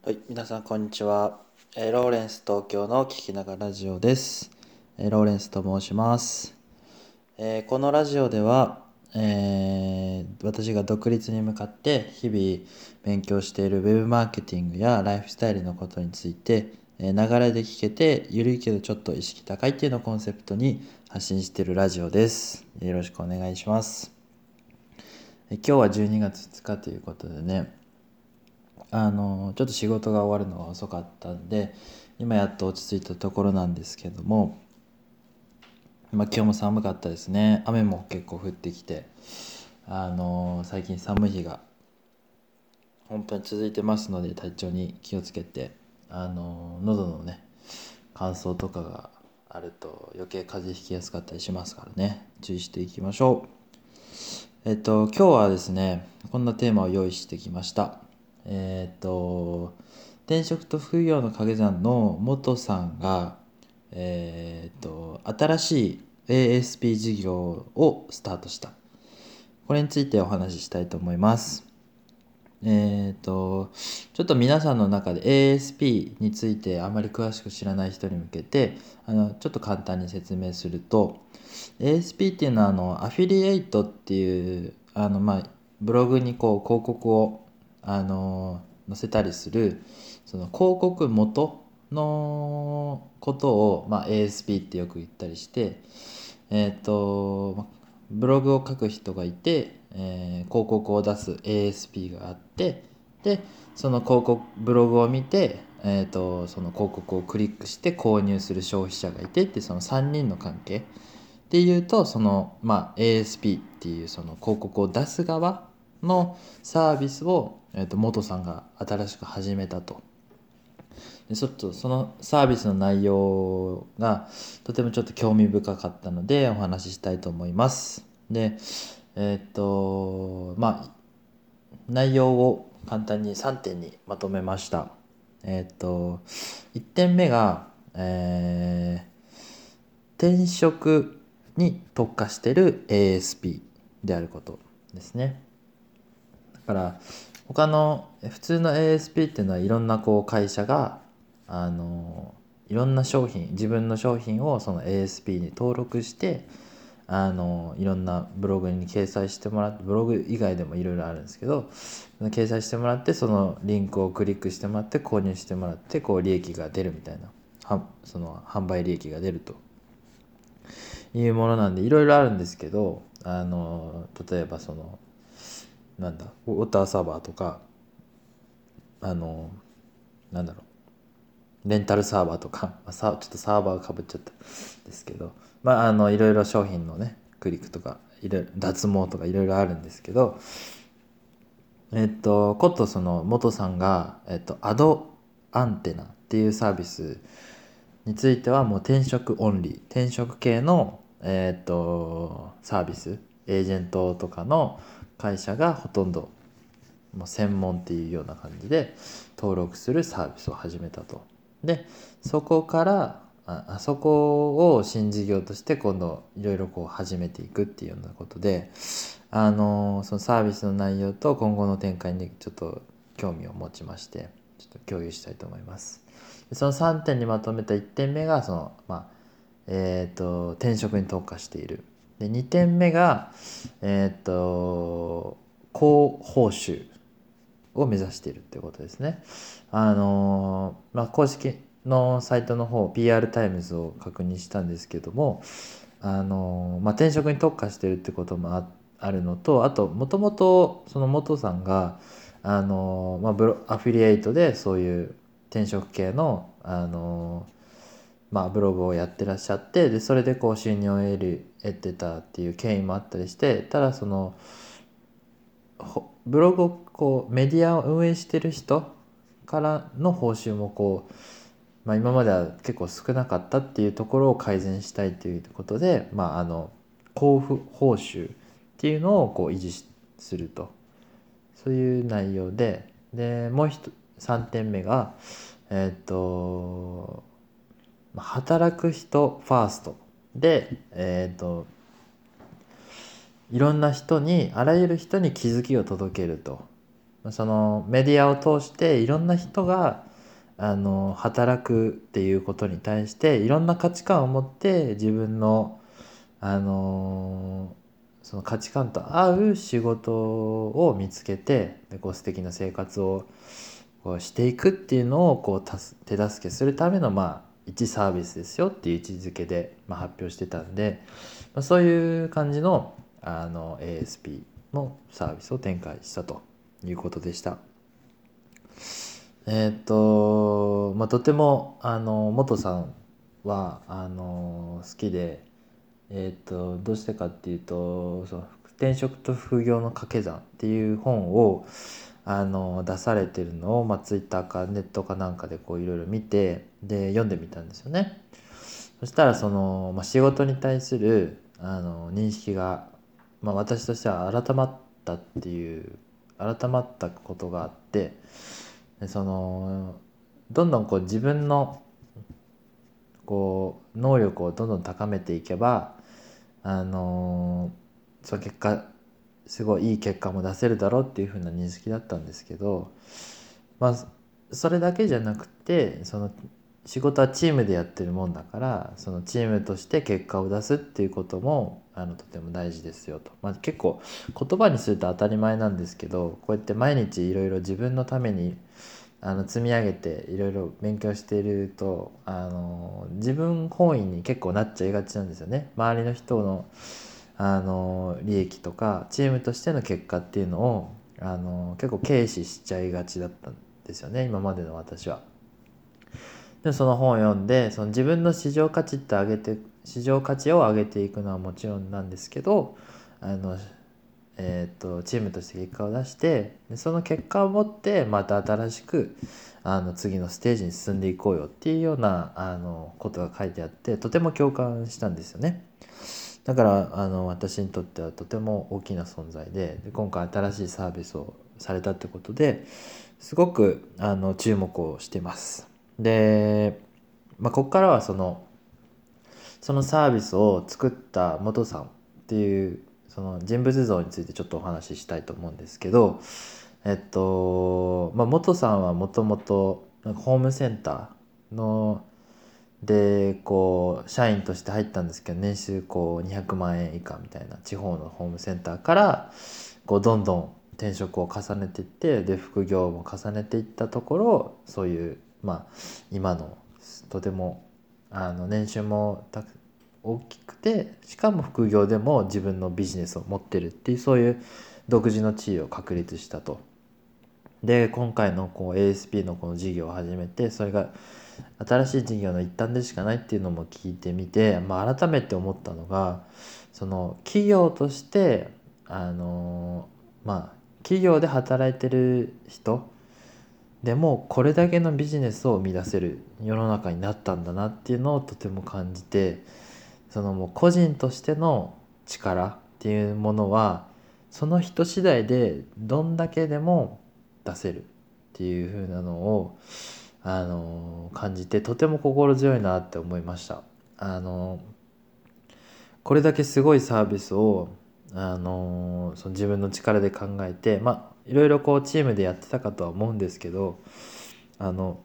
はい、皆さんこんにちは。えーローレンス東京の聞きながらラジオです。えーローレンスと申します。えーこのラジオでは、えー私が独立に向かって日々勉強しているウェブマーケティングやライフスタイルのことについて、えーながらで聞けてゆるいけどちょっと意識高いっていうのをコンセプトに発信しているラジオです。よろしくお願いします。え今日は12月2日ということでね、あのちょっと仕事が終わるのが遅かったんで今やっと落ち着いたところなんですけども、まあ、今日も寒かったですね。雨も結構降ってきてあの最近寒い日が本当に続いてますので体調に気をつけてあの喉のね乾燥とかがあると余計風邪ひきやすかったりしますからね。注意していきましょう。えっと今日はですねこんなテーマを用意してきました。えっ、と転職と副業の掛け算の元さんがえっ、と新しい ASP 事業をスタートした。これについてお話ししたいと思います。えっ、とちょっと皆さんの中で ASP についてあまり詳しく知らない人に向けてあのちょっと簡単に説明すると ASP っていうのはあのアフィリエイトっていうあのまあブログにこう広告をあの載せたりするその広告元のことを、まあ、ASP ってよく言ったりしてえっ、とブログを書く人がいて、えー広告を出す ASP があってでその広告ブログを見て、えー、とその広告をクリックして購入する消費者がいてってその3人の関係っていうとその、まあ、ASP っていうその広告を出す側のサービスを、えー、と元さんが新しく始めたと。でちょっとそのサービスの内容がとてもちょっと興味深かったのでお話ししたいと思います。でえっ、とまあ内容を簡単に3点にまとめました。えっ、と1点目が、えー転職に特化してる ASP であることですね。だから他の普通の ASP っていうのはいろんなこう会社があのいろんな商品自分の商品をその ASP に登録してあのいろんなブログに掲載してもらってブログ以外でもいろいろあるんですけど掲載してもらってそのリンクをクリックしてもらって購入してもらってこう利益が出るみたいなはその販売利益が出ると。いうものなんでいろいろあるんですけどあの例えばそのなんだウォーターサーバーとかあのなんだろうレンタルサーバーとか、まあ、ちょっとサーバーかぶっちゃったんですけどまああのいろいろ商品のねクリックとかいろいろ脱毛とかいろいろあるんですけどえっとことその元さんが、えっと、アドアンテナっていうサービスについてはもう転職オンリー転職系の、えっとサービスエージェントとかの会社がほとんどもう専門っていうような感じで登録するサービスを始めたと。でそこからあそこを新事業として今度いろいろこう始めていくっていうようなことであのそのサービスの内容と今後の展開にちょっと興味を持ちましてちょっと共有したいと思います。その3点にまとめた1点目がそのまあえー、と転職に特化している。で2点目がえっ、と高報酬を目指しているっていうことですね。あのーまあ、公式のサイトの方 PR タイムズを確認したんですけども、あのーまあ、転職に特化してるってこともああるのとあともともとその元さんが、あのーまあ、ブロアフィリエイトでそういう転職系の、あのーまあ、ブログをやってらっしゃってでそれでこう収入を得る得てたっていう経緯もあったりしてただそのブログをこうメディアを運営してる人からの報酬もこう、まあ、今までは結構少なかったっていうところを改善したいということで、まあ、あの交付報酬っていうのをこう維持すると。そういう内容で。でもう3点目がえっ、と働く人ファースト。でえっ、といろんな人にあらゆる人に気づきを届けると。そのメディアを通していろんな人があの働くっていうことに対していろんな価値観を持って自分のあのその価値観と合う仕事を見つけてでこう素敵な生活をこうしていくっていうのをこう手助けするためのまあ一サービスですよっていう位置づけで、まあ、発表してたんで、まあ、そういう感じのあの ASP のサービスを展開したということでした。えっ、と、まあ、とてもあの元さんはあの好きで、えっ、とどうしてかっていうとその転職と副業の掛け算っていう本をあの出されてるのを、まあ、ツイッターかネットかなんかでこういろいろ見てで読んでみたんですよね。そしたらその、まあ、仕事に対するあの認識が、まあ、私としては改まったっていう改まったことがあってそのどんどんこう自分のこう能力をどんどん高めていけばあのその結果すごいいい結果も出せるだろうっていうふうな認識だったんですけどまあそれだけじゃなくてその仕事はチームでやってるもんだからそのチームとして結果を出すっていうこともあのとても大事ですよと、まあ、結構言葉にすると当たり前なんですけどこうやって毎日いろいろ自分のためにあの積み上げていろいろ勉強しているとあの自分本位に結構なっちゃいがちなんですよね。周りの人のあの利益とかチームとしての結果っていうのをあの結構軽視しちゃいがちだったんですよね今までの私は。でその本を読んでその自分の市場価値って上げて市場価値を上げていくのはもちろんなんですけどあの、えーと、チームとして結果を出してでその結果を持ってまた新しくあの次のステージに進んでいこうよっていうようなあのことが書いてあってとても共感したんですよね。だからあの私にとってはとても大きな存在でで今回新しいサービスをされたってことですごくあの注目をしてます。で、まあ、ここからはそのそのサービスを作った元さんっていうその人物像についてちょっとお話ししたいと思うんですけどえっと、まあ、元さんはもともとホームセンターのでこう社員として入ったんですけど年収こう200万円以下みたいな地方のホームセンターからこうどんどん転職を重ねていってで副業も重ねていったところそういうまあ今のとてもあの年収も大きくてしかも副業でも自分のビジネスを持ってるっていうそういう独自の地位を確立したと。で今回のこう ASP のこの事業を始めてそれが新しい事業の一端でしかないっていうのも聞いてみて、まあ、改めて思ったのがその企業としてあのまあ企業で働いてる人でもこれだけのビジネスを生み出せる世の中になったんだなっていうのをとても感じてそのもう個人としての力っていうものはその人次第でどんだけでも出せるっていう風なのをあの感じてとても心強いなって思いました。あのこれだけすごいサービスをあのその自分の力で考えてまあいろいろこうチームでやってたかとは思うんですけどあの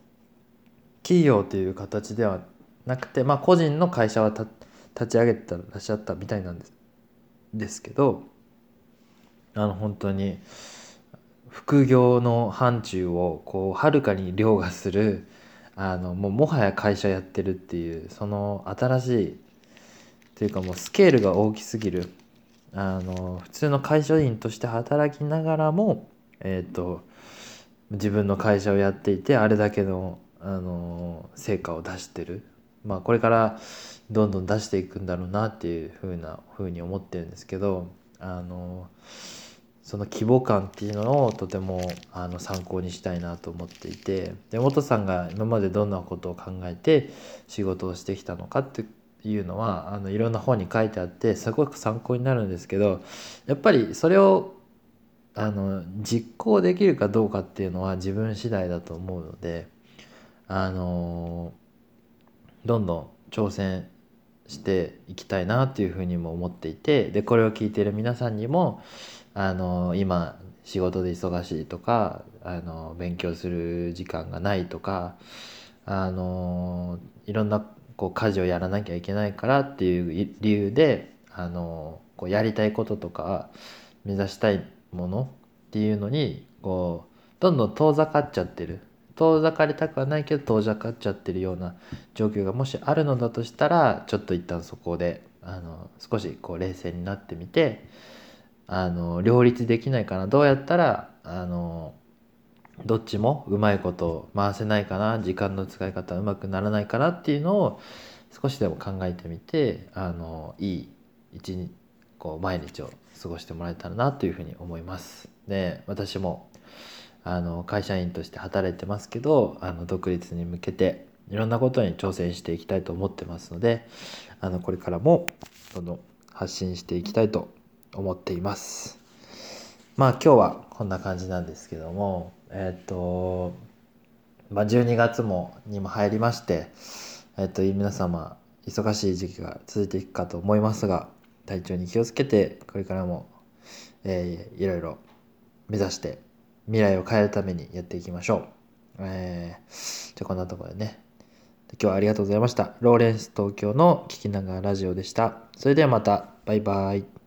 企業という形ではなくてまあ個人の会社は立ち上げてらっしゃったみたいなんですですけどあの本当に副業の範疇をこうはるかに凌駕するあのもうもはや会社やってるっていうその新しいというかもうスケールが大きすぎるあの普通の会社員として働きながらも、えーと、自分の会社をやっていてあれだけのあの成果を出してる、まあ、これからどんどん出していくんだろうなっていうふうなふうに思ってるんですけどあのその規模感っていうのをとてもあの参考にしたいなと思っていてで元さんが今までどんなことを考えて仕事をしてきたのかっていうのはあのいろんな本に書いてあってすごく参考になるんですけどやっぱりそれをあの実行できるかどうかっていうのは自分次第だと思うのであのどんどん挑戦していきたいなっていうふうにも思っていてでこれを聞いている皆さんにもあの今仕事で忙しいとかあの勉強する時間がないとかあのいろんなこう家事をやらなきゃいけないからっていう理由であのこうやりたいこととか目指したいものっていうのにこうどんどん遠ざかっちゃってる。遠ざかりたくはないけど遠ざかっちゃってるような状況がもしあるのだとしたらちょっと一旦そこであの少しこう冷静になってみてあの両立できないかな。どうやったらあのどっちもうまいこと回せないかな。時間の使い方うまくならないかな。っていうのを少しでも考えてみてあのいい一日こう毎日を過ごしてもらえたらなというふうに思います。で私もあの会社員として働いてますけどあの独立に向けていろんなことに挑戦していきたいと思ってますのであのこれからもどんどん発信していきたいと思っています。まあ今日はこんな感じなんですけどもえっ、とまあ12月もにも入りましてえっ、と皆様忙しい時期が続いていくかと思いますが体調に気をつけてこれからも、えー、いろいろ目指して未来を変えるためにやっていきましょう。えー、じゃあこんなところでね。今日はありがとうございました。ローレンス東京の聞きながらラジオでした。それではまた。バイバイ。